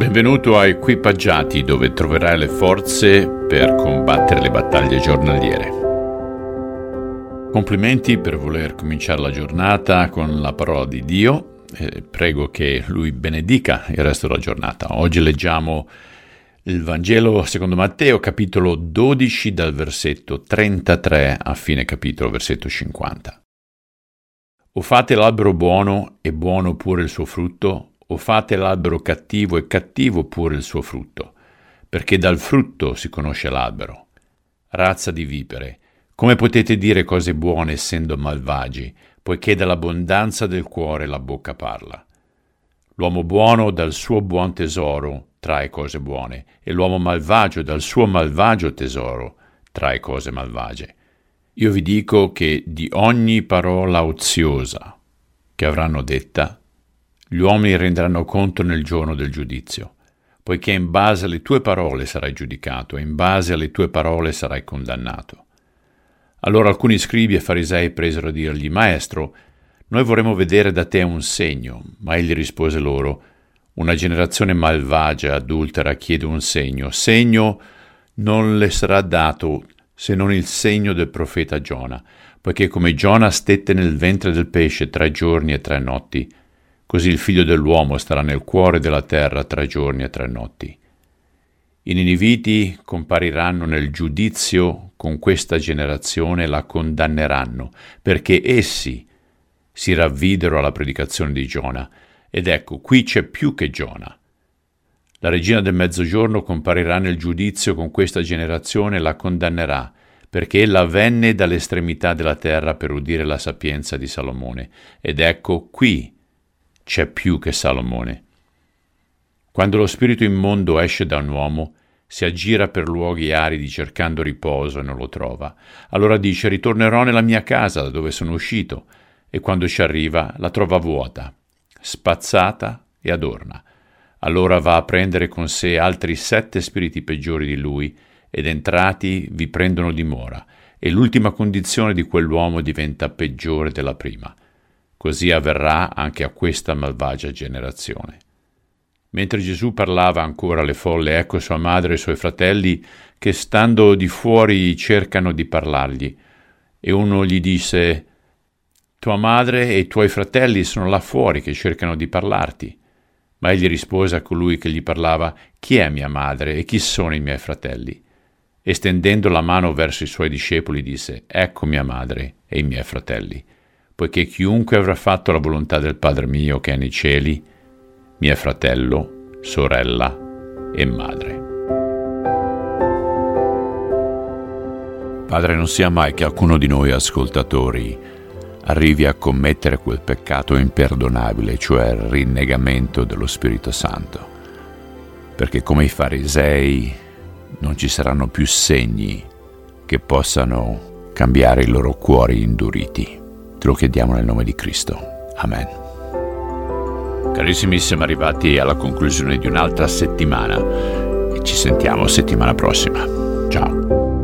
Benvenuto a Equipaggiati dove troverai le forze per combattere le battaglie giornaliere. Complimenti per voler cominciare la giornata con la parola di Dio. Eh, prego che Lui benedica il resto della giornata. Oggi leggiamo il Vangelo secondo Matteo, capitolo 12, dal versetto 33 a fine capitolo, versetto 50. O fate l'albero buono e buono pure il suo frutto, o fate l'albero cattivo e cattivo pure il suo frutto, perché dal frutto si conosce l'albero. Razza di vipere, come potete dire cose buone essendo malvagi, poiché dall'abbondanza del cuore la bocca parla? L'uomo buono dal suo buon tesoro trae cose buone, e l'uomo malvagio dal suo malvagio tesoro trae cose malvagie. Io vi dico che di ogni parola oziosa che avranno detta, gli uomini renderanno conto nel giorno del giudizio, poiché in base alle tue parole sarai giudicato e in base alle tue parole sarai condannato. Allora alcuni scribi e farisei presero a dirgli, Maestro, noi vorremmo vedere da te un segno. Ma egli rispose loro, Una generazione malvagia adultera chiede un segno. Segno non le sarà dato se non il segno del profeta Giona, poiché come Giona stette nel ventre del pesce tre giorni e tre notti, Così il figlio dell'uomo starà nel cuore della terra tre giorni e tre notti. I niniviti compariranno nel giudizio con questa generazione e la condanneranno, perché essi si ravvidero alla predicazione di Giona. Ed ecco, qui c'è più che Giona. La regina del mezzogiorno comparirà nel giudizio con questa generazione e la condannerà, perché ella venne dall'estremità della terra per udire la sapienza di Salomone. Ed ecco, qui c'è più che Salomone. Quando lo spirito immondo esce da un uomo, si aggira per luoghi aridi cercando riposo e non lo trova. Allora dice ritornerò nella mia casa da dove sono uscito, e quando ci arriva la trova vuota, spazzata e adorna. Allora va a prendere con sé altri sette spiriti peggiori di lui, ed entrati vi prendono dimora, e l'ultima condizione di quell'uomo diventa peggiore della prima. Così avverrà anche a questa malvagia generazione. Mentre Gesù parlava ancora alle folle, ecco sua madre e i suoi fratelli che stando di fuori cercano di parlargli. E uno gli disse, Tua madre e i tuoi fratelli sono là fuori che cercano di parlarti. Ma egli rispose a colui che gli parlava, Chi è mia madre e chi sono i miei fratelli? E stendendo la mano verso i suoi discepoli disse, Ecco mia madre e i miei fratelli poiché chiunque avrà fatto la volontà del Padre mio che è nei cieli, mio fratello, sorella e madre. Padre, non sia mai che alcuno di noi ascoltatori arrivi a commettere quel peccato imperdonabile, cioè il rinnegamento dello Spirito Santo, perché come i farisei non ci saranno più segni che possano cambiare i loro cuori induriti. Te lo chiediamo nel nome di Cristo. Amen. Carissimi, siamo arrivati alla conclusione di un'altra settimana e ci sentiamo settimana prossima. Ciao.